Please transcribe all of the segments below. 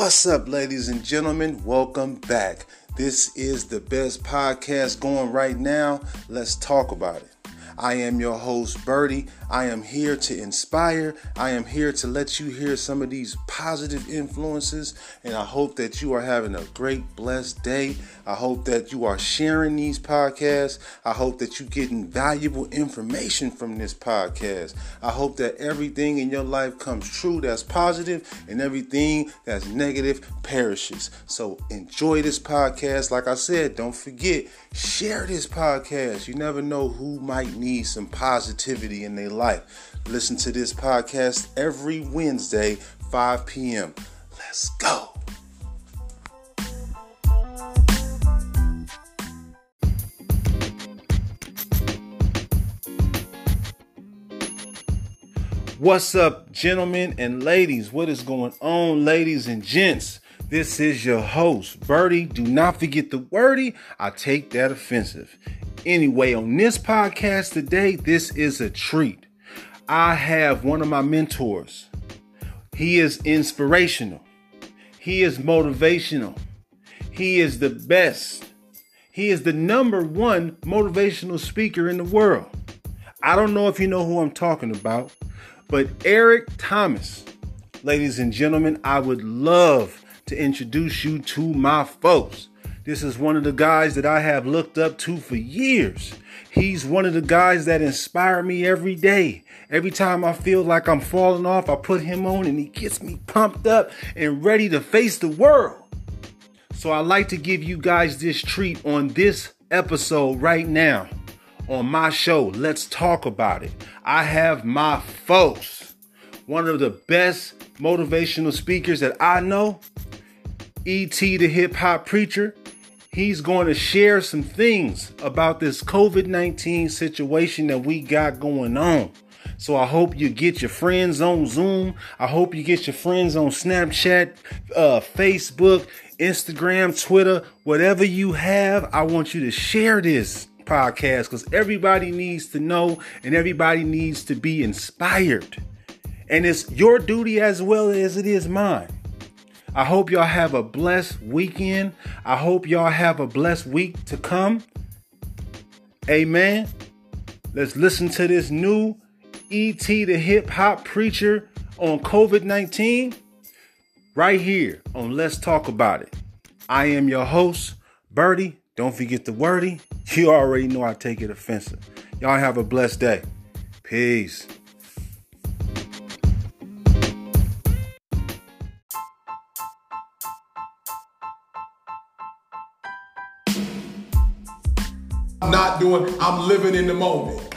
What's up, ladies and gentlemen? Welcome back. This is the best podcast going right now. Let's talk about it. I am your host, Berty. I am here to inspire. I am here to let you hear some of these positive influences. And I hope that you are having a great, blessed day. I hope that you are sharing these podcasts. I hope that you're getting valuable information from this podcast. I hope that everything in your life comes true that's positive and everything that's negative perishes. So enjoy this podcast. Like I said, don't forget, share this podcast. You never know who might need some positivity in their life. Listen to this podcast every Wednesday, 5 p.m. Let's go. What's up, gentlemen and ladies? What is going on, ladies and gents? This is your host, Berty. Do not forget the Werty. I take that offensive. Anyway, on this podcast today, this is a treat. I have one of my mentors. He is inspirational. He is motivational. He is the best. He is the number one motivational speaker in the world. I don't know if you know who I'm talking about, but Eric Thomas. Ladies and gentlemen, I would love to introduce you to my folks. This is one of the guys that I have looked up to for years. He's one of the guys that inspire me every day. Every time I feel like I'm falling off, I put him on and he gets me pumped up and ready to face the world. So I like to give you guys this treat on this episode right now on my show. Let's talk about it. I have my folks, one of the best motivational speakers that I know E.T. the hip hop preacher. He's going to share some things about this COVID 19 situation that we got going on. So I hope you get your friends on Zoom. I hope you get your friends on Snapchat, uh, Facebook, Instagram, Twitter, whatever you have. I want you to share this podcast because everybody needs to know and everybody needs to be inspired. And it's your duty as well as it is mine. I hope y'all have a blessed weekend. I hope y'all have a blessed week to come. Amen. Let's listen to this new ET the hip hop preacher on COVID 19 right here on Let's Talk About It. I am your host, Berty. Don't forget the Werty. You already know I take it offensive. Y'all have a blessed day. Peace. Not doing, I'm living in the moment.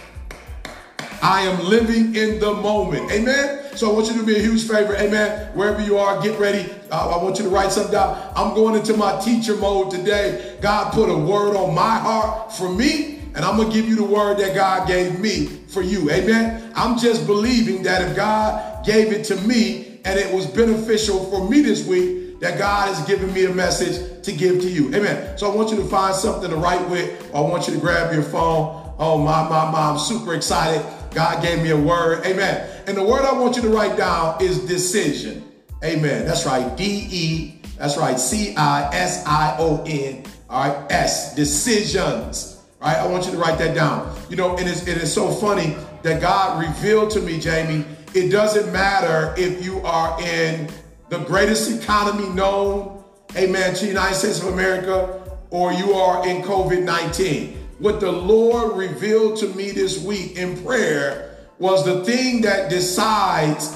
I am living in the moment. Amen. So I want you to be a huge favor. Amen. Wherever you are, get ready. Uh, I want you to write something down. I'm going into my teacher mode today. God put a word on my heart for me, and I'm going to give you the word that God gave me for you. Amen. I'm just believing that if God gave it to me and it was beneficial for me this week, that God has given me a message to give to you. Amen. So I want you to find something to write with. I want you to grab your phone. Oh, my, my, my, I'm super excited. God gave me a word. Amen. And the word I want you to write down is decision. Amen. That's right. D E. That's right. C I S I O N. All right. S. Decisions. All right. I want you to write that down. You know, and it's, it is so funny that God revealed to me, Jamie, it doesn't matter if you are in the greatest economy known amen, to the United States of America, or you are in COVID 19. What the Lord revealed to me this week in prayer was the thing that decides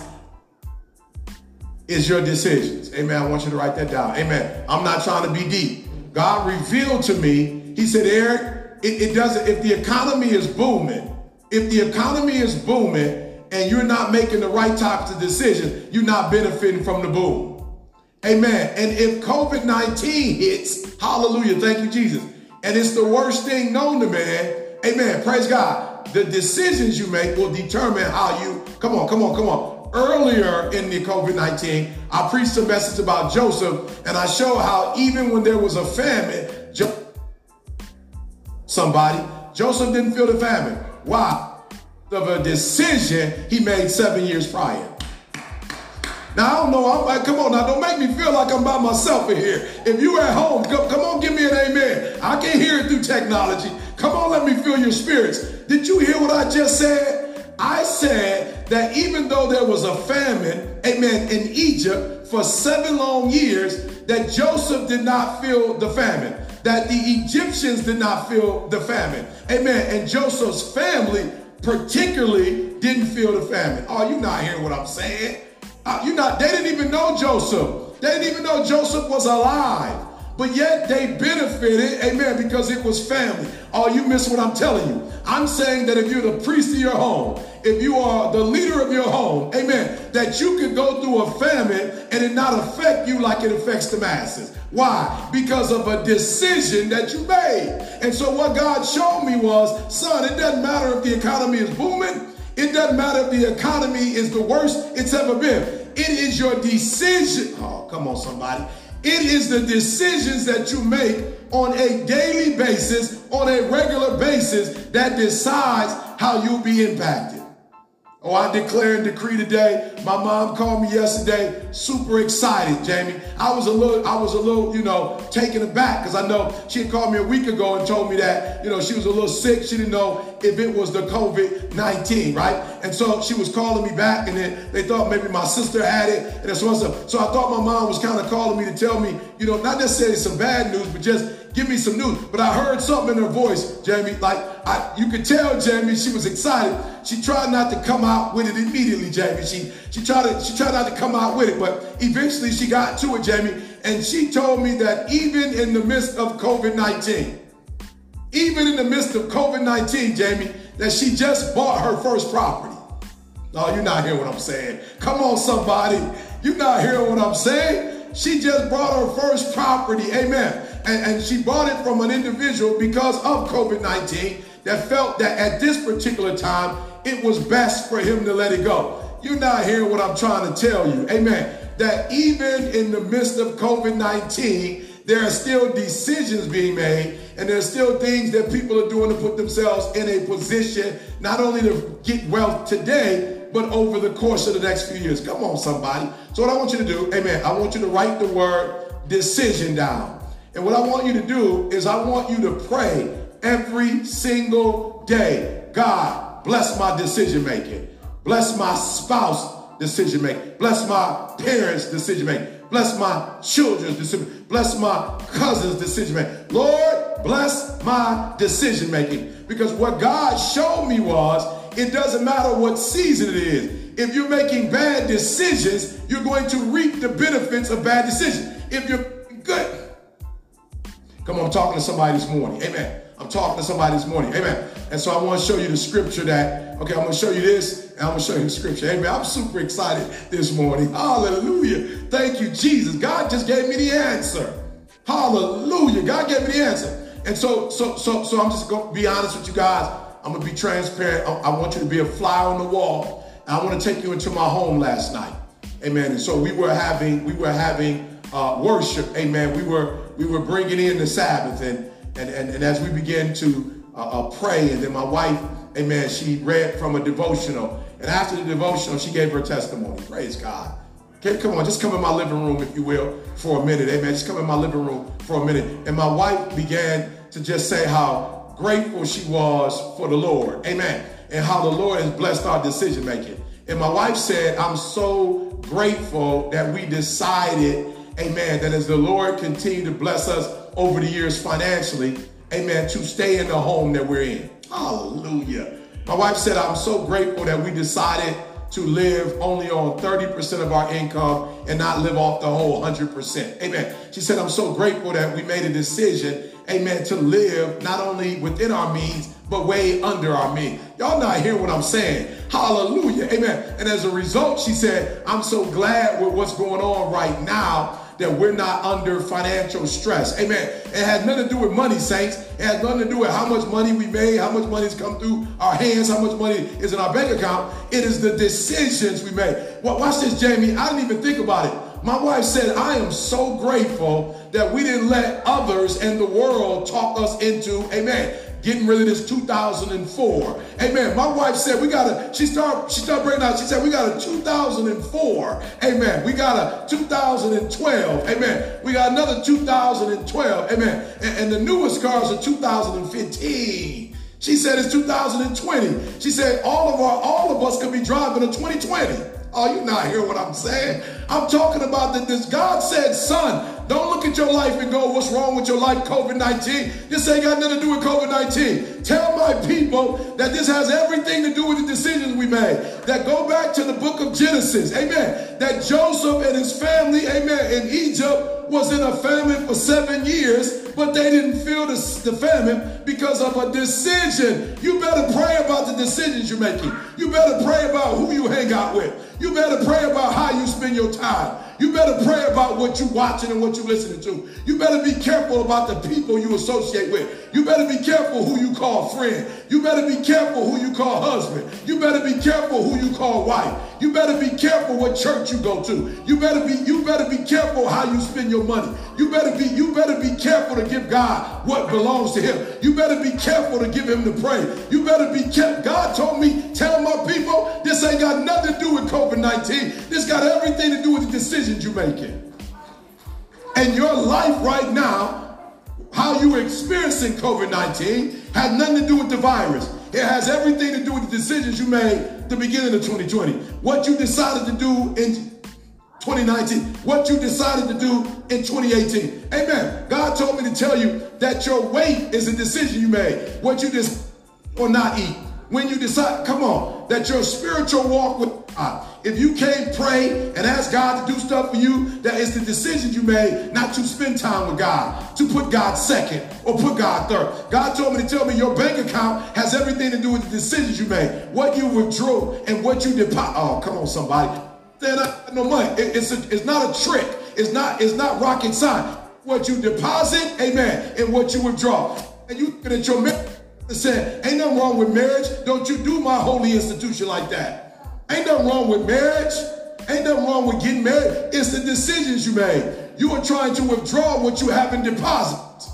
is your decisions. Amen. I want you to write that down. Amen. I'm not trying to be deep. God revealed to me, He said, Eric, it, it doesn't, if the economy is booming, if the economy is booming and you're not making the right types of decisions, you're not benefiting from the boom. Amen. And if COVID 19 hits, hallelujah, thank you, Jesus, and it's the worst thing known to man, amen, praise God. The decisions you make will determine how you, come on, come on, come on. Earlier in the COVID 19, I preached a message about Joseph, and I showed how even when there was a famine, jo- somebody, Joseph didn't feel the famine. Why? Of a decision he made seven years prior. Now, I don't know. I'm like, come on now. Don't make me feel like I'm by myself in here. If you at home, come, come on, give me an amen. I can hear it through technology. Come on, let me feel your spirits. Did you hear what I just said? I said that even though there was a famine, amen, in Egypt for seven long years, that Joseph did not feel the famine, that the Egyptians did not feel the famine. Amen. And Joseph's family particularly didn't feel the famine. Oh, you're not hearing what I'm saying. Uh, you not, they didn't even know Joseph. They didn't even know Joseph was alive. But yet they benefited, amen, because it was family. Oh, you miss what I'm telling you. I'm saying that if you're the priest of your home, if you are the leader of your home, amen, that you could go through a famine and it not affect you like it affects the masses. Why? Because of a decision that you made. And so what God showed me was, son, it doesn't matter if the economy is booming. It doesn't matter if the economy is the worst it's ever been. It is your decision. Oh, come on, somebody. It is the decisions that you make on a daily basis, on a regular basis, that decides how you'll be impacted. Oh, I declare and decree today. My mom called me yesterday, super excited, Jamie. I was a little, I was a little, you know, taken aback because I know she had called me a week ago and told me that, you know, she was a little sick. She didn't know if it was the COVID-19, right? And so she was calling me back and then they thought maybe my sister had it and so. So I thought my mom was kind of calling me to tell me, you know, not necessarily some bad news, but just give me some news. But I heard something in her voice, Jamie. Like I, you could tell, Jamie, she was excited. She tried not to come out with it immediately, Jamie. She she tried to she tried not to come out with it, but eventually she got to it, Jamie. And she told me that even in the midst of COVID-19, even in the midst of COVID-19, Jamie, that she just bought her first property. No, you're not hearing what I'm saying. Come on, somebody. You're not hearing what I'm saying. She just bought her first property. Amen and, and she bought it from an individual because of COVID 19 that felt that at this particular time it was best for him to let it go. You're not hearing what I'm trying to tell you. Amen. That even in the midst of COVID 19, there are still decisions being made and there are still things that people are doing to put themselves in a position not only to get wealth today, but over the course of the next few years. Come on, somebody. So, what I want you to do, amen, I want you to write the word decision down. And what I want you to do is I want you to pray every single day. God, bless my decision making. Bless my spouse decision making. Bless my parents decision making. Bless my children's decision. Bless my cousins decision making. Lord, bless my decision making. Because what God showed me was it doesn't matter what season it is. If you're making bad decisions, you're going to reap the benefits of bad decisions. If you're good, Come on, I'm talking to somebody this morning. Amen. I'm talking to somebody this morning. Amen. And so I want to show you the scripture that, okay, I'm going to show you this and I'm going to show you the scripture. Amen. I'm super excited this morning. Hallelujah. Thank you, Jesus. God just gave me the answer. Hallelujah. God gave me the answer. And so, so, so, so I'm just going to be honest with you guys. I'm going to be transparent. I, I want you to be a fly on the wall. I want to take you into my home last night. Amen. And so we were having, we were having uh, worship, amen, we were we were bringing in the Sabbath, and and and, and as we began to uh, uh, pray, and then my wife, amen, she read from a devotional, and after the devotional, she gave her testimony. Praise God. Okay, come on, just come in my living room, if you will, for a minute, amen. Just come in my living room for a minute, and my wife began to just say how grateful she was for the Lord, amen, and how the Lord has blessed our decision making. And my wife said, I'm so grateful that we decided amen, that as the Lord continue to bless us over the years financially, amen, to stay in the home that we're in. Hallelujah. My wife said, I'm so grateful that we decided to live only on 30% of our income and not live off the whole 100%. Amen. She said, I'm so grateful that we made a decision, amen, to live not only within our means, but way under our means. Y'all not hear what I'm saying. Hallelujah. Amen. And as a result, she said, I'm so glad with what's going on right now that we're not under financial stress. Amen. It has nothing to do with money, saints. It has nothing to do with how much money we made, how much money's come through our hands, how much money is in our bank account. It is the decisions we make. Well, watch this, Jamie. I didn't even think about it. My wife said, I am so grateful that we didn't let others and the world talk us into, amen, getting rid of this 2004. Amen. My wife said we got a, she started, she started breaking out. She said we got a 2004. Amen. We got a 2012. Amen. We got another 2012. Amen. And, and the newest cars are 2015. She said it's 2020. She said all of our, all of us could be driving a 2020. Oh, you not hear what I'm saying? I'm talking about that this God said, son, don't look at your life and go, what's wrong with your life, COVID-19? This ain't got nothing to do with COVID-19. Tell my people that this has everything to do with the decisions we made. That go back to the book of Genesis. Amen. That Joseph and his family, amen, in Egypt was in a famine for seven years but they didn't feel the, the famine because of a decision. You better pray about the decisions you're making. You better pray about who you hang out with. You better pray about how you spend your time. You better pray about what you're watching and what you're listening to. You better be careful about the people you associate with. You better be careful who you call friend. You better be careful who you call husband. You better be careful who you call wife. You better be careful what church you go to. You better be you better be careful how you spend your money. You better be you better be careful to give God what belongs to him. You better be careful to give him the praise. You better be careful. God told me, tell my people, this ain't got nothing to do with COVID-19. This got everything to do with the decisions you're making. And your life right now how you were experiencing COVID-19 has nothing to do with the virus. It has everything to do with the decisions you made the beginning of 2020. What you decided to do in 2019, what you decided to do in 2018. Amen. God told me to tell you that your weight is a decision you made. What you just or not eat. When you decide, come on, that your spiritual walk with God. If you can't pray and ask God to do stuff for you, that is the decision you made not to spend time with God, to put God second or put God third. God told me to tell me your bank account has everything to do with the decisions you made, what you withdrew and what you deposit. Oh, come on, somebody. Then no money. it's, a, it's not a trick. It's not, it's not rocket science. What you deposit, amen, and what you withdraw. And you look your marriage say, ain't nothing wrong with marriage. Don't you do my holy institution like that. Ain't nothing wrong with marriage. Ain't nothing wrong with getting married. It's the decisions you made. You are trying to withdraw what you have in deposit.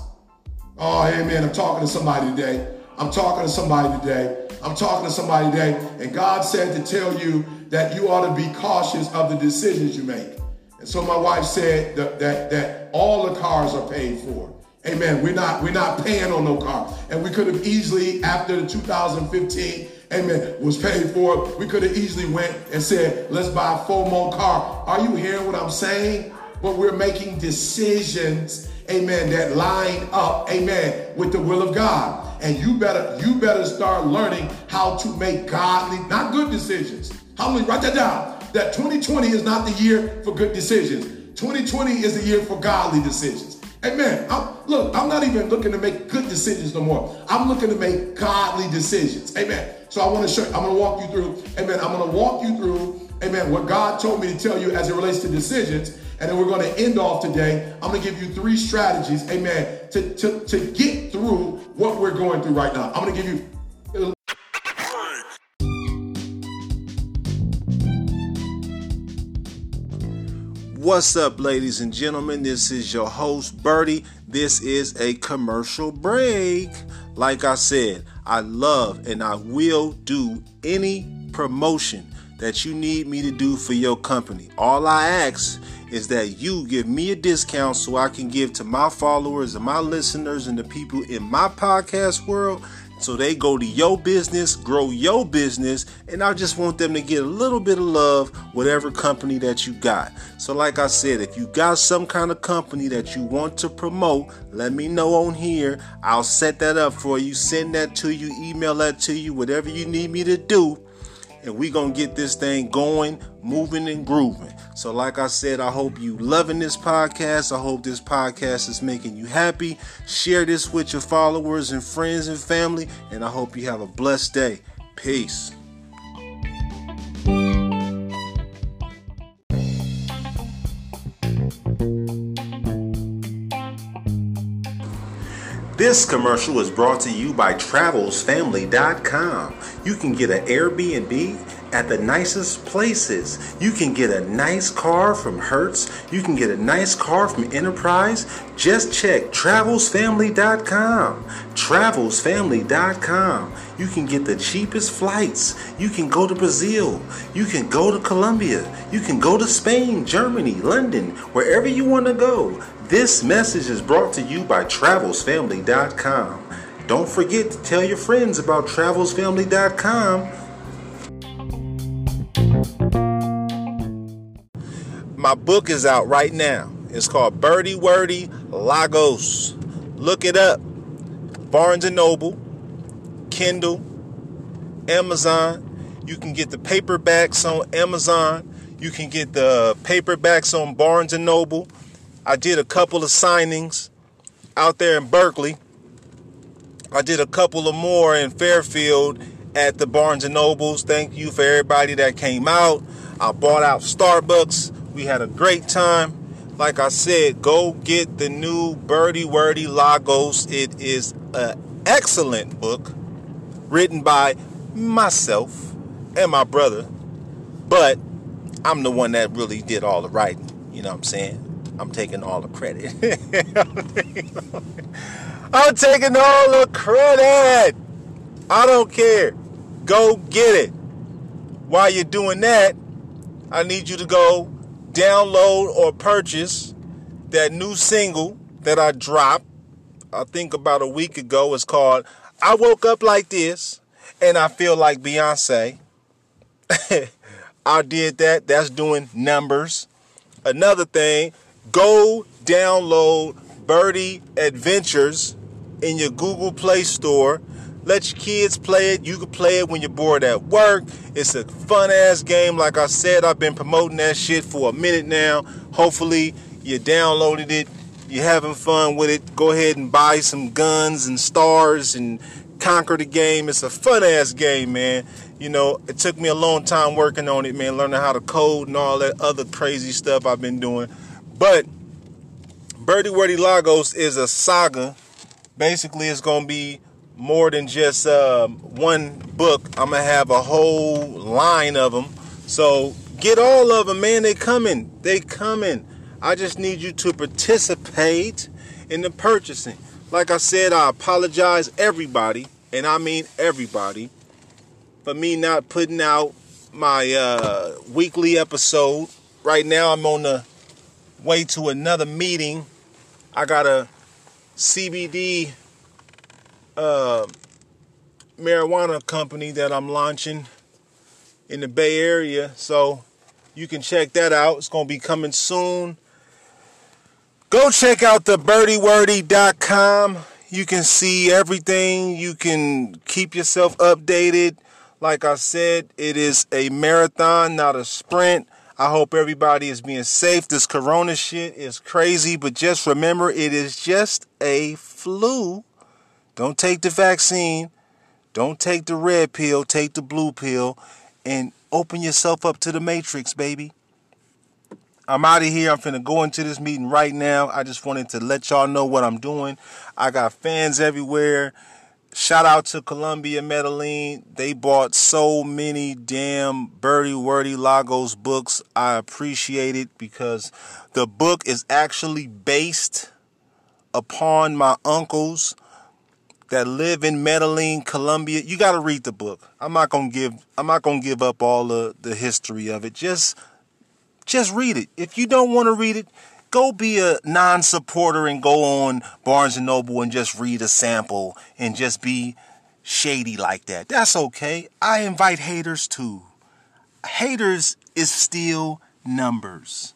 Oh, amen. I'm talking to somebody today. I'm talking to somebody today. I'm talking to somebody today. And God said to tell you that you ought to be cautious of the decisions you make. And so my wife said that, that, that all the cars are paid for. Amen. We're not, we're not paying on no car. And we could have easily, after the 2015 amen, was paid for. We could have easily went and said, let's buy four more car. Are you hearing what I'm saying? But we're making decisions, amen, that line up, amen, with the will of God. And you better, you better start learning how to make godly, not good decisions. How many, write that down. That 2020 is not the year for good decisions. 2020 is the year for godly decisions. Amen. I'm, look, I'm not even looking to make good decisions no more. I'm looking to make godly decisions. Amen. So I want to show, I'm going to walk you through, amen. I'm going to walk you through, amen, what God told me to tell you as it relates to decisions. And then we're going to end off today. I'm going to give you three strategies, amen, to, to, to get through what we're going through right now. I'm going to give you What's up, ladies and gentlemen? This is your host, Berty. This is a commercial break. Like I said, I love and I will do any promotion that you need me to do for your company. All I ask is that you give me a discount so I can give to my followers and my listeners and the people in my podcast world so they go to your business, grow your business, and I just want them to get a little bit of love, whatever company that you got. So, like I said, if you got some kind of company that you want to promote, let me know on here. I'll set that up for you, send that to you, email that to you, whatever you need me to do and we gonna get this thing going, moving and grooving. So, like I said, I hope you loving this podcast. I hope this podcast is making you happy. Share this with your followers and friends and family, and I hope you have a blessed day. Peace. This commercial is brought to you by TravelsFamily.com. You can get an Airbnb at the nicest places. You can get a nice car from Hertz. You can get a nice car from Enterprise. Just check TravelsFamily.com. travelsfamily.com. You can get the cheapest flights. You can go to Brazil. You can go to Colombia. You can go to Spain, Germany, London, wherever you want to go. This message is brought to you by travelsfamily.com. Don't forget to tell your friends about travelsfamily.com. My book is out right now. It's called Berty Werty Lagos. Look it up. Barnes and Noble, Kindle, Amazon. You can get the paperbacks on Amazon. You can get the paperbacks on Barnes and Noble. I did a couple of signings out there in Berkeley. I did a couple of more in Fairfield at the Barnes and Nobles. Thank you for everybody that came out. I bought out Starbucks. We had a great time like I said, go get the new Berty Werty Lagos. It is an excellent book written by myself and my brother, but I'm the one that really did all the writing. You know what I'm saying? I'm taking all the credit. I'm taking all the credit. I don't care. Go get it. While you're doing that, I need you to go download or purchase that new single that I dropped, I think about a week ago. It's called I Woke Up Like This and I Feel Like Beyonce. I did that. That's doing numbers. Another thing, go download Berty Adventures in your Google Play Store let your kids play it. You can play it when you're bored at work. It's a fun ass game. Like I said, I've been promoting that shit for a minute now. Hopefully, you downloaded it. You're having fun with it. Go ahead and buy some guns and stars and conquer the game. It's a fun ass game, man. You know, it took me a long time working on it, man, learning how to code and all that other crazy stuff I've been doing. But Berty Werty Lagos is a saga. Basically, it's going to be more than just uh, one book. I'm gonna have a whole line of them. So get all of them, man. They coming. They coming. I just need you to participate in the purchasing. Like I said, I apologize everybody, and I mean everybody, for me not putting out my uh, weekly episode. Right now, I'm on the way to another meeting. I got a CBD uh, marijuana company that I'm launching in the Bay Area. So you can check that out. It's going to be coming soon. Go check out the bertywerty.com. You can see everything. You can keep yourself updated. Like I said, it is a marathon, not a sprint. I hope everybody is being safe. This corona shit is crazy, but just remember it is just a flu don't take the vaccine. Don't take the red pill. Take the blue pill and open yourself up to the matrix, baby. I'm out of here. I'm finna go into this meeting right now. I just wanted to let y'all know what I'm doing. I got fans everywhere. Shout out to Colombia Medellin. They bought so many damn Berty Werty Lagos books. I appreciate it because the book is actually based upon my uncle's that live in Medellin, Colombia, you got to read the book. I'm not gonna give I'm not gonna give up all the the history of it. Just just read it. If you don't want to read it, go be a non-supporter and go on Barnes and Noble and just read a sample and just be shady like that. That's okay. I invite haters too. Haters is still numbers.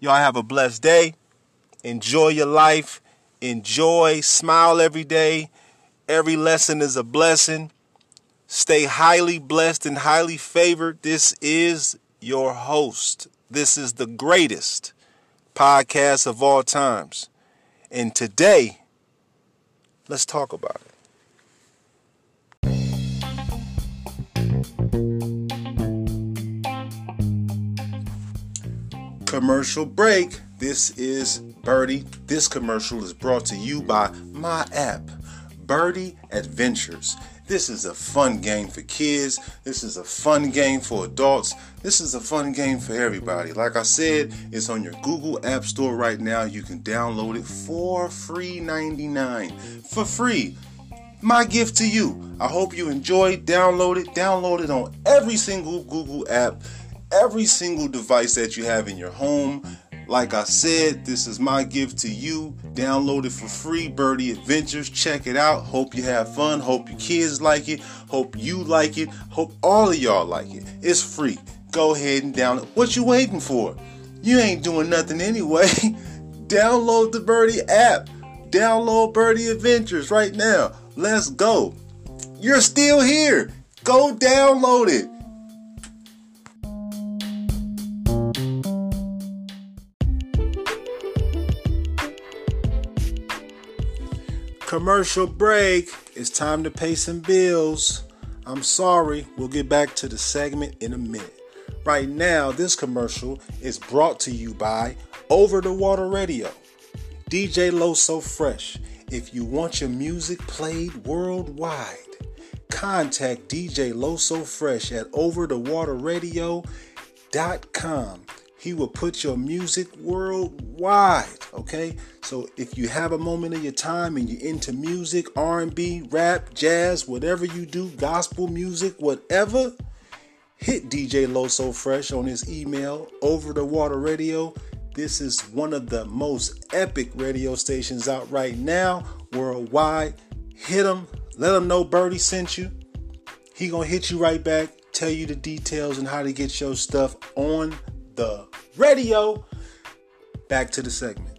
Y'all have a blessed day. Enjoy your life enjoy, smile every day. Every lesson is a blessing. Stay highly blessed and highly favored. This is your host. This is the greatest podcast of all times. And today, let's talk about it. Commercial break. This is Berty. This commercial is brought to you by my app, Berty Adventures. This is a fun game for kids. This is a fun game for adults. This is a fun game for everybody. Like I said, it's on your Google App Store right now. You can download it for free 99 for free. My gift to you. I hope you enjoy. Download it. Download it on every single Google app, every single device that you have in your home. Like I said, this is my gift to you. Download it for free, Berty Adventures. Check it out. Hope you have fun. Hope your kids like it. Hope you like it. Hope all of y'all like it. It's free. Go ahead and download. It. What you waiting for? You ain't doing nothing anyway. Download the Berty app. Download Berty Adventures right now. Let's go. You're still here. Go download it. Commercial break. It's time to pay some bills. I'm sorry, we'll get back to the segment in a minute. Right now, this commercial is brought to you by Over the Water Radio. DJ Loso Fresh. If you want your music played worldwide, contact DJ Loso Fresh at overthewaterradio.com he will put your music worldwide. Okay, so if you have a moment of your time and you're into music, R&B, rap, jazz, whatever you do, gospel music, whatever, hit DJ Loso Fresh on his email over the water radio. This is one of the most epic radio stations out right now worldwide. Hit him, let him know Berty sent you. He gonna hit you right back, tell you the details and how to get your stuff on the radio. Back to the segment.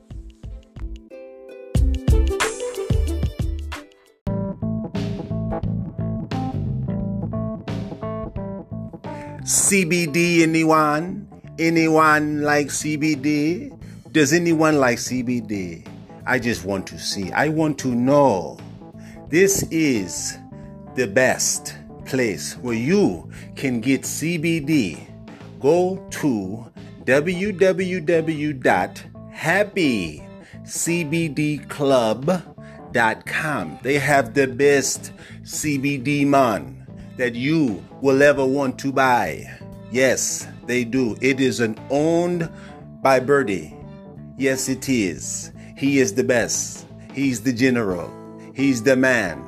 CBD, anyone? Anyone like CBD? Does anyone like CBD? I just want to see. I want to know. This is the best place where you can get CBD go to www.happycbdclub.com. They have the best CBD man that you will ever want to buy. Yes, they do. It is an owned by Berty. Yes, it is. He is the best. He's the general. He's the man.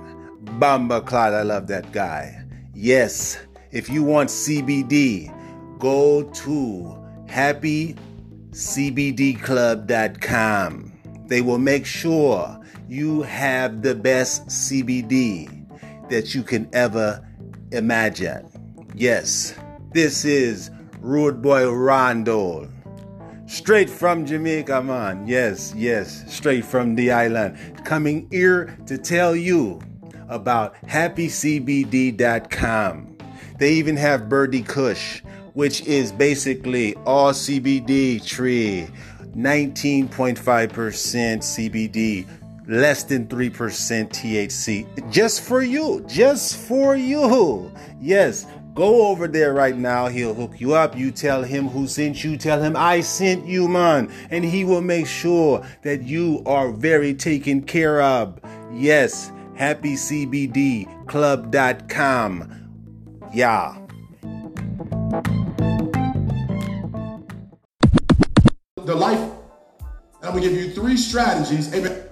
Bamba Clyde, I love that guy. Yes, if you want CBD, go to happycbdclub.com. They will make sure you have the best CBD that you can ever imagine. Yes, this is Rude Boy Rondo. Straight from Jamaica, man. Yes, yes, straight from the island. Coming here to tell you about happycbd.com. They even have Berty Kush which is basically all CBD tree, 19.5% CBD, less than 3% THC. Just for you, just for you. Yes, go over there right now. He'll hook you up. You tell him who sent you. Tell him I sent you, man. And he will make sure that you are very taken care of. Yes, happycbdclub.com. Yeah. The life. And I'm gonna give you three strategies. Amen.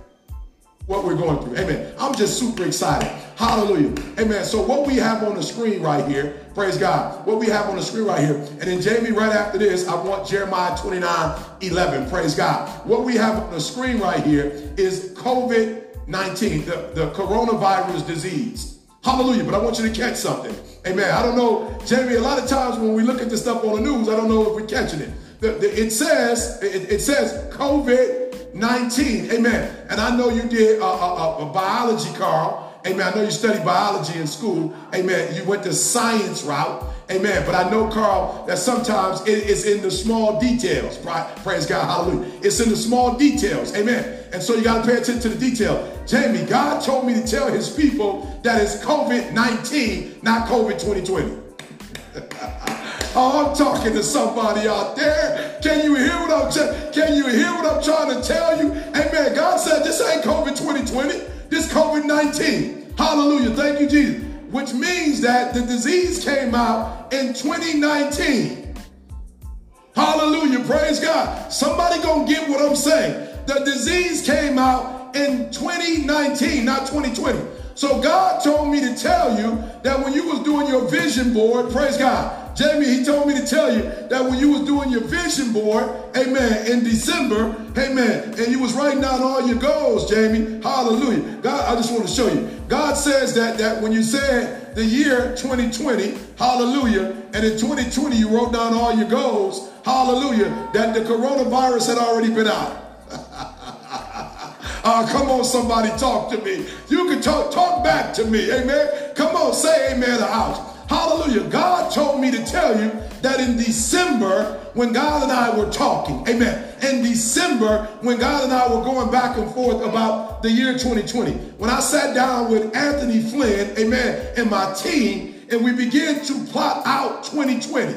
What we're going through. Amen. I'm just super excited. Hallelujah. Amen. So what we have on the screen right here, praise God. What we have on the screen right here. And then Jamie, right after this, I want Jeremiah 29, 11. Praise God. What we have on the screen right here is COVID-19, the, the coronavirus disease. Hallelujah. But I want you to catch something. Amen. I don't know, Jamie, a lot of times when we look at this stuff on the news, I don't know if we're catching it the, the, it says, it, it says COVID 19. Amen. And I know you did a, a, a, biology, Carl. Amen. I know you studied biology in school. Amen. You went the science route. Amen. But I know, Carl, that sometimes it is in the small details. Praise God. Hallelujah. It's in the small details. Amen. And so you got to pay attention to the detail. Jamie, God told me to tell his people that it's COVID 19, not COVID 2020. Oh, I'm talking to somebody out there. Can you hear what I'm t- Can you hear what I'm trying to tell you? Amen. God said this ain't COVID 2020. This COVID 19. Hallelujah. Thank you, Jesus. which means that the disease came out in 2019. Hallelujah, praise God. Somebody gonna get what I'm saying. The disease came out in 2019, not 2020. So God told me to tell you that when you was doing your vision board, praise God, Jamie, he told me to tell you that when you was doing your vision board, amen, in December, amen, and you was writing down all your goals, Jamie, hallelujah. God, I just want to show you. God says that that when you said the year 2020, hallelujah, and in 2020 you wrote down all your goals, hallelujah, that the coronavirus had already been out. Uh, come on, somebody talk to me. You can talk, talk back to me. Amen. Come on, say amen house. Hallelujah. God told me to tell you that in December, when God and I were talking, amen, in December, when God and I were going back and forth about the year 2020, when I sat down with Anthony Flynn, amen, and my team, and we began to plot out 2020,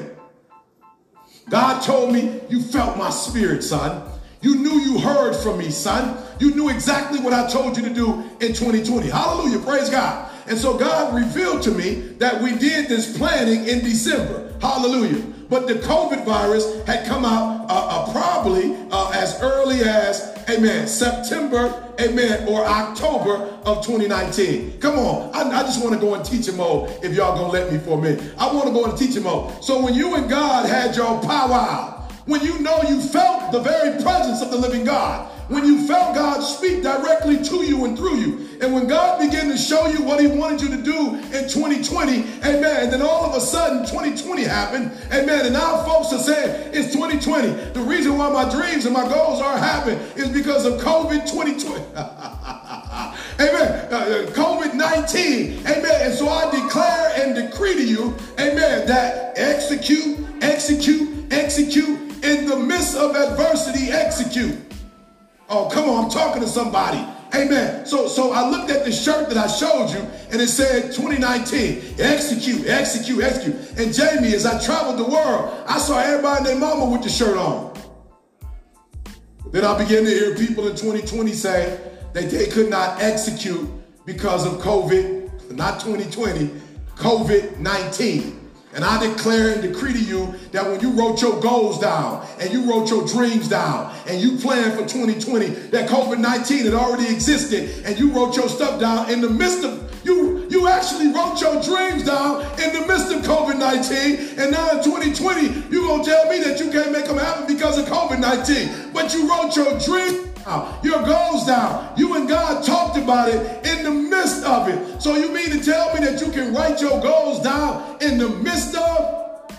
God told me, You felt my spirit, son. You knew you heard from me, son. You knew exactly what I told you to do in 2020. Hallelujah. Praise God. And so God revealed to me that we did this planning in December. Hallelujah. But the COVID virus had come out uh, uh, probably uh, as early as, amen, September, amen, or October of 2019. Come on. I, I just want to go in teaching mode if y'all going to let me for a minute. I want to go in teaching mode. So when you and God had your powwow, when you know you felt the very presence of the living God, when you felt God speak directly to you and through you, and when God began to show you what He wanted you to do in 2020, amen, and then all of a sudden 2020 happened, amen, and now folks are saying it's 2020. The reason why my dreams and my goals aren't happening is because of COVID 2020. Amen. Uh, uh COVID 19. Amen. And so I declare and decree to you, amen, that execute, execute, execute, in the midst of adversity, execute. Oh, come on, I'm talking to somebody. Amen. So, so I looked at the shirt that I showed you, and it said 2019. Execute, execute, execute. And Jamie, as I traveled the world, I saw everybody and their mama with the shirt on. Then I began to hear people in 2020 say that they could not execute because of COVID, not 2020, COVID 19. And I declare and decree to you that when you wrote your goals down and you wrote your dreams down and you planned for 2020, that COVID-19 had already existed and you wrote your stuff down in the midst of you you actually wrote your dreams down in the midst of COVID-19 and now in 2020 you're going to tell me that you can't make them happen because of COVID-19 but you wrote your dreams your goals down. You and God talked about it midst of it. So you mean to tell me that you can write your goals down in the midst of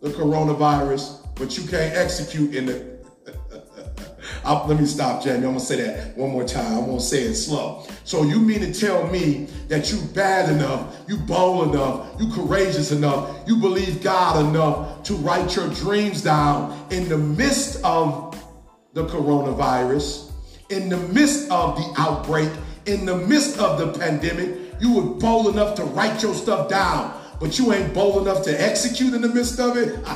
the coronavirus, but you can't execute in the I'll, let me stop, Jamie. I'm gonna say that one more time. I'm gonna say it slow. So you mean to tell me that you bad enough, you bold enough, you courageous enough, you believe God enough to write your dreams down in the midst of the coronavirus, in the midst of the outbreak, in the midst of the pandemic, you were bold enough to write your stuff down, but you ain't bold enough to execute in the midst of it.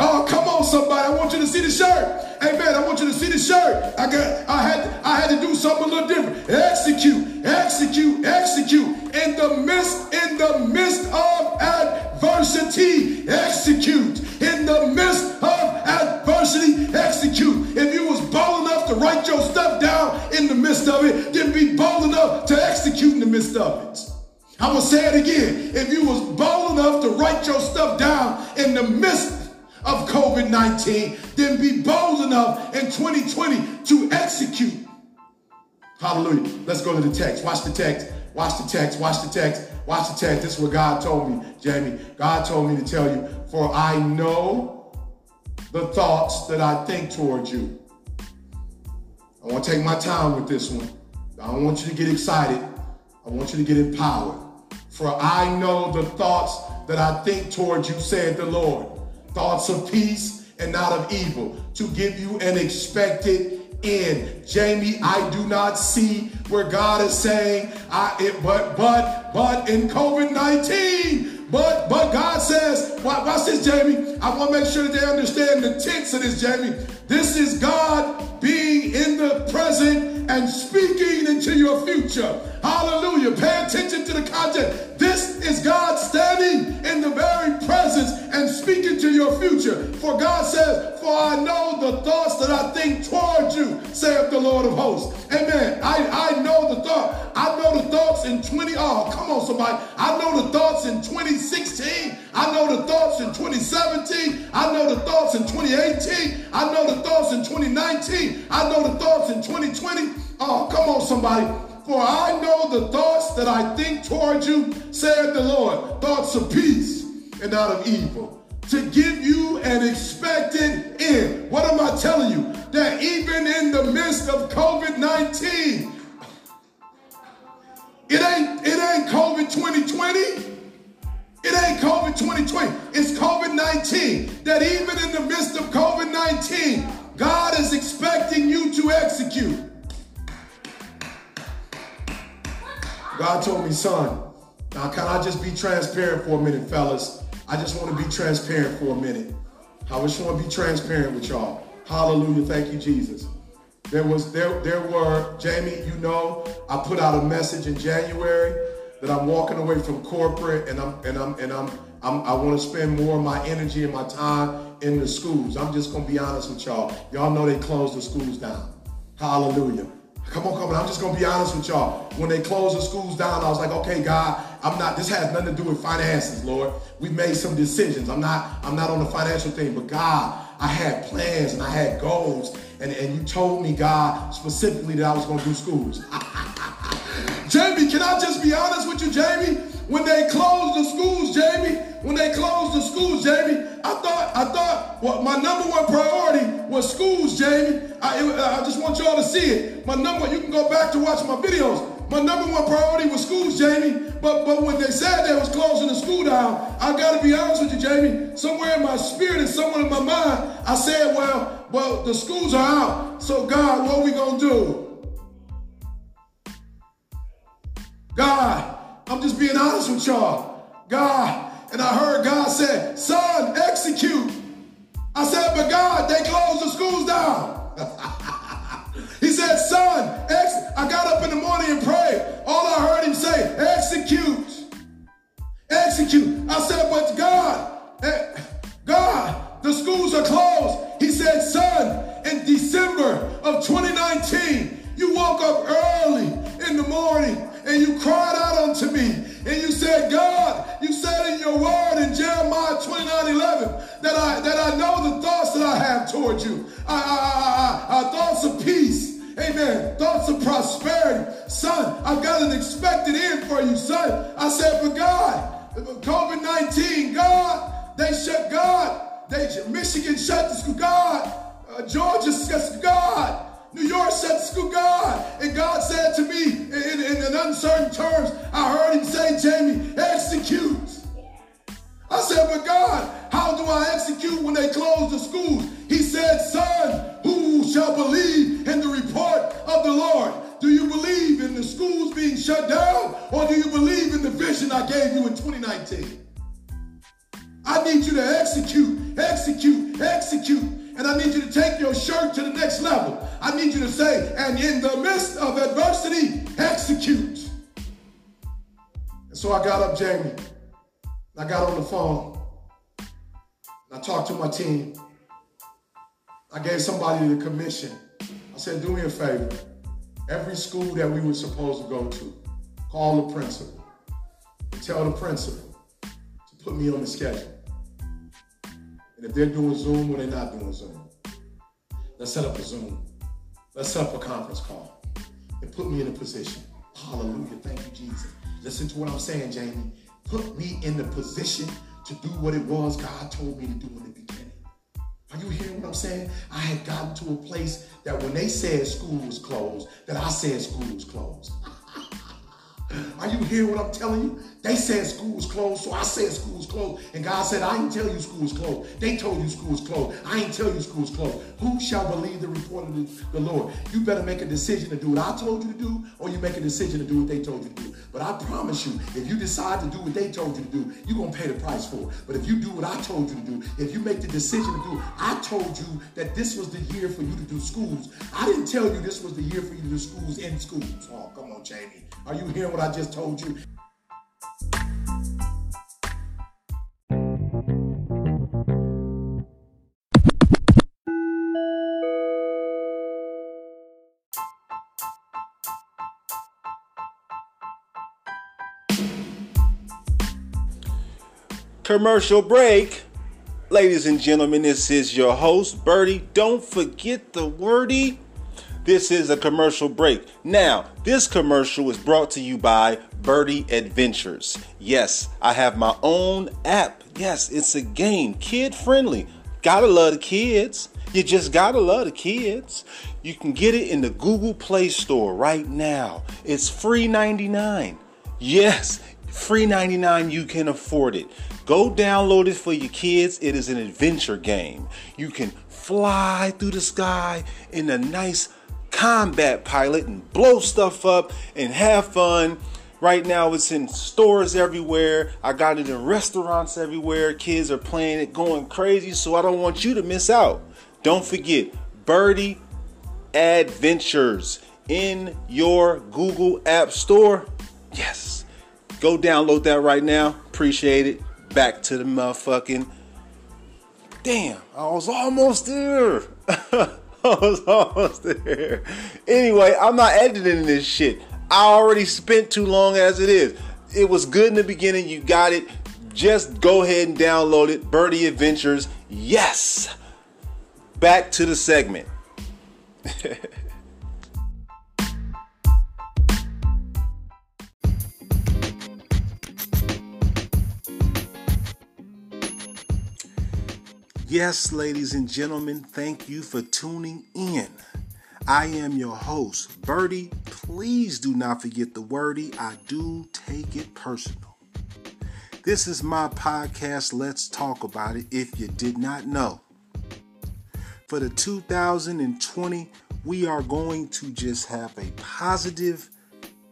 oh, come on, somebody! I want you to see the shirt. Amen. I want you to see the shirt. I got. I had. I had to do something a little different. Execute. Execute. Execute. In the midst. In the midst of adversity. Execute. In the midst of adversity. Execute. If you was bold enough to write your stuff down in the midst of it, then be bold enough to execute in the midst of it. I'm gonna say it again. If you was bold enough to write your stuff down in the midst of COVID 19, then be bold enough in 2020 to execute. Hallelujah. Let's go to the text. Watch the text. Watch the text. Watch the text. Watch the text. This is what God told me, Jamie. God told me to tell you, for I know the thoughts that I think towards you. I want to take my time with this one. I don't want you to get excited. I want you to get empowered. For I know the thoughts that I think towards you, said the Lord thoughts of peace and not of evil, to give you an expected end. Jamie, I do not see where God is saying, I it, but but but in COVID-19, but but God says, watch this, Jamie. I want to make sure that they understand the tense of this, Jamie. This is God being in the present and speaking into your future. Hallelujah. Pay attention to the context. This is God standing in the very presence and speaking to your future. For God says, For I know the thoughts that I think toward you, saith the Lord of hosts. Amen. I, I know the thought. I know the thoughts in 20. Oh, come on, somebody. I know the thoughts in 2016. I know the thoughts in 2017. I know the thoughts in 2018. I know the thoughts in 2019. I know the thoughts in 2020. Oh, come on, somebody. For I know the thoughts that I think toward you, saith the Lord, thoughts of peace and not of evil, to give you an expected end. What am I telling you? That even in the midst of COVID 19, it ain't, it ain't COVID 2020. It ain't COVID 2020. It's COVID 19. That even in the midst of COVID 19, God is expecting you to execute. God told me, son, now can I just be transparent for a minute, fellas? I just want to be transparent for a minute. I just want to be transparent with y'all. Hallelujah. Thank you, Jesus. There was there there were Jamie, you know, I put out a message in January that I'm walking away from corporate and I'm and I'm and I'm, I'm I want to spend more of my energy and my time in the schools. I'm just gonna be honest with y'all. Y'all know they closed the schools down. Hallelujah. Come on, come on. I'm just gonna be honest with y'all. When they closed the schools down, I was like, okay, God, I'm not. This has nothing to do with finances, Lord. We made some decisions. I'm not. I'm not on the financial thing, but God, I had plans and I had goals, and and you told me, God, specifically that I was gonna do schools. Can I just be honest with you, Jamie? When they closed the schools, Jamie, when they closed the schools, Jamie, I thought, I thought, well, my number one priority was schools, Jamie. I, I just want y'all to see it. My number, you can go back to watch my videos. My number one priority was schools, Jamie. But but when they said they was closing the school down, I got to be honest with you, Jamie. Somewhere in my spirit and somewhere in my mind, I said, well, well, the schools are out. So God, what are we gonna do? God, I'm just being honest with y'all. God, and I heard God say, son, execute. I said, but God, they closed the schools down. he said, son, ex I got up in the morning and prayed. All I heard him say, execute. Execute. I said, but God, eh, God, the schools are closed. He said, son, in December of 2019, you woke up early in the morning and you cried out unto me and you said, God, you said in your word in Jeremiah 29 11 that I that I know the thoughts that I have toward you. I, I, I, I thoughts of peace. Amen. Thoughts of prosperity. Son, I've got an expected end for you, son. I said, but God, COVID 19, God, they shut God. They Michigan shut the school. God, uh, Georgia God. New York said, God. And God said to me in, in, in uncertain terms, I heard him say, Jamie, execute. I said, but God, how do I execute when they close the schools? He said, son, who shall believe in the report of the Lord? Do you believe in the schools being shut down or do you believe in the vision I gave you in 2019? I need you to execute, execute, execute. And I need you to take your shirt to the next level. I need you to say, and in the midst of adversity, execute. And so I got up, Jamie. I got on the phone. I talked to my team. I gave somebody the commission. I said, do me a favor. Every school that we were supposed to go to, call the principal tell the principal to put me on the schedule. And if they're doing Zoom or they're not doing Zoom, let's set up a Zoom. Let's set up a conference call and put me in a position. Hallelujah. Thank you, Jesus. Listen to what I'm saying, Jamie. Put me in the position to do what it was God told me to do in the beginning. Are you hearing what I'm saying? I had gotten to a place that when they said school was closed, that I said school was closed. Are you hearing what I'm telling you? They said school was closed, so I said school was closed. And God said, I didn't tell you school was closed. They told you school was closed. I ain't tell you school was closed. Who shall believe the report of the, Lord? You better make a decision to do what I told you to do, or you make a decision to do what they told you to do. But I promise you, if you decide to do what they told you to do, you're going to pay the price for it. But if you do what I told you to do, if you make the decision to do, I told you that this was the year for you to do schools. I didn't tell you this was the year for you to do schools in schools. Oh, come on, Jamie. Are you hearing what I just told you? Commercial break. Ladies and gentlemen, this is your host, Berty. Don't forget the Werty. This is a commercial break. Now, this commercial is brought to you by Berty Adventures. Yes, I have my own app. Yes, it's a game, kid friendly. Gotta love the kids. You just gotta love the kids. You can get it in the Google Play Store right now. It's free 99. Yes, free 99. You can afford it. Go download it for your kids. It is an adventure game. You can fly through the sky in a nice combat pilot and blow stuff up and have fun. Right now, it's in stores everywhere. I got it in restaurants everywhere. Kids are playing it, going crazy. So I don't want you to miss out. Don't forget Berty Adventures in your Google App Store. Yes. Go download that right now. Appreciate it back to the motherfucking. Damn, I was almost there. Was almost there. Anyway, I'm not editing this shit. I already spent too long as it is. It was good in the beginning. You got it. Just go ahead and download it. Berty Adventures. Yes. Back to the segment. Yes, ladies and gentlemen, thank you for tuning in. I am your host, Berty. Please do not forget the Werty. I do take it personal. This is my podcast, Let's Talk About It, if you did not know. For the 2020, we are going to just have a positive,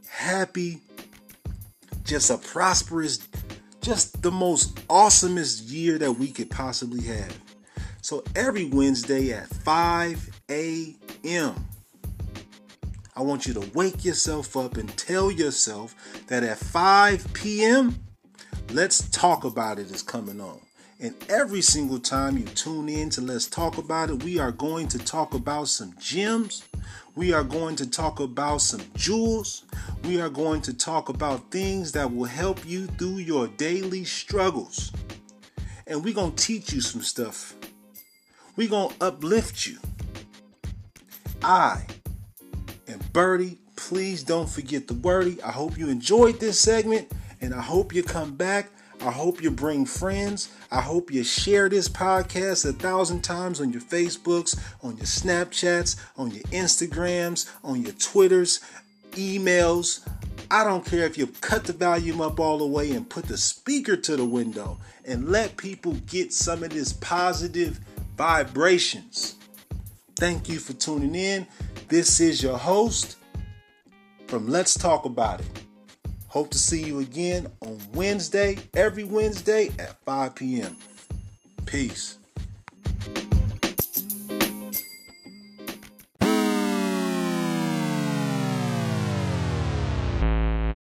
happy, just a prosperous, just the most awesomest year that we could possibly have. So every Wednesday at 5 a.m., I want you to wake yourself up and tell yourself that at 5 p.m., Let's Talk About It is coming on. And every single time you tune in to Let's Talk About It, we are going to talk about some gems. We are going to talk about some jewels. We are going to talk about things that will help you through your daily struggles. And we're going to teach you some stuff we going to uplift you. I and Berty, please don't forget the Werty. I hope you enjoyed this segment and I hope you come back. I hope you bring friends. I hope you share this podcast a thousand times on your Facebooks, on your Snapchats, on your Instagrams, on your Twitters, emails. I don't care if you cut the volume up all the way and put the speaker to the window and let people get some of this positive vibrations. Thank you for tuning in. This is your host from Let's Talk About It. Hope to see you again on Wednesday, every Wednesday at 5 p.m. Peace.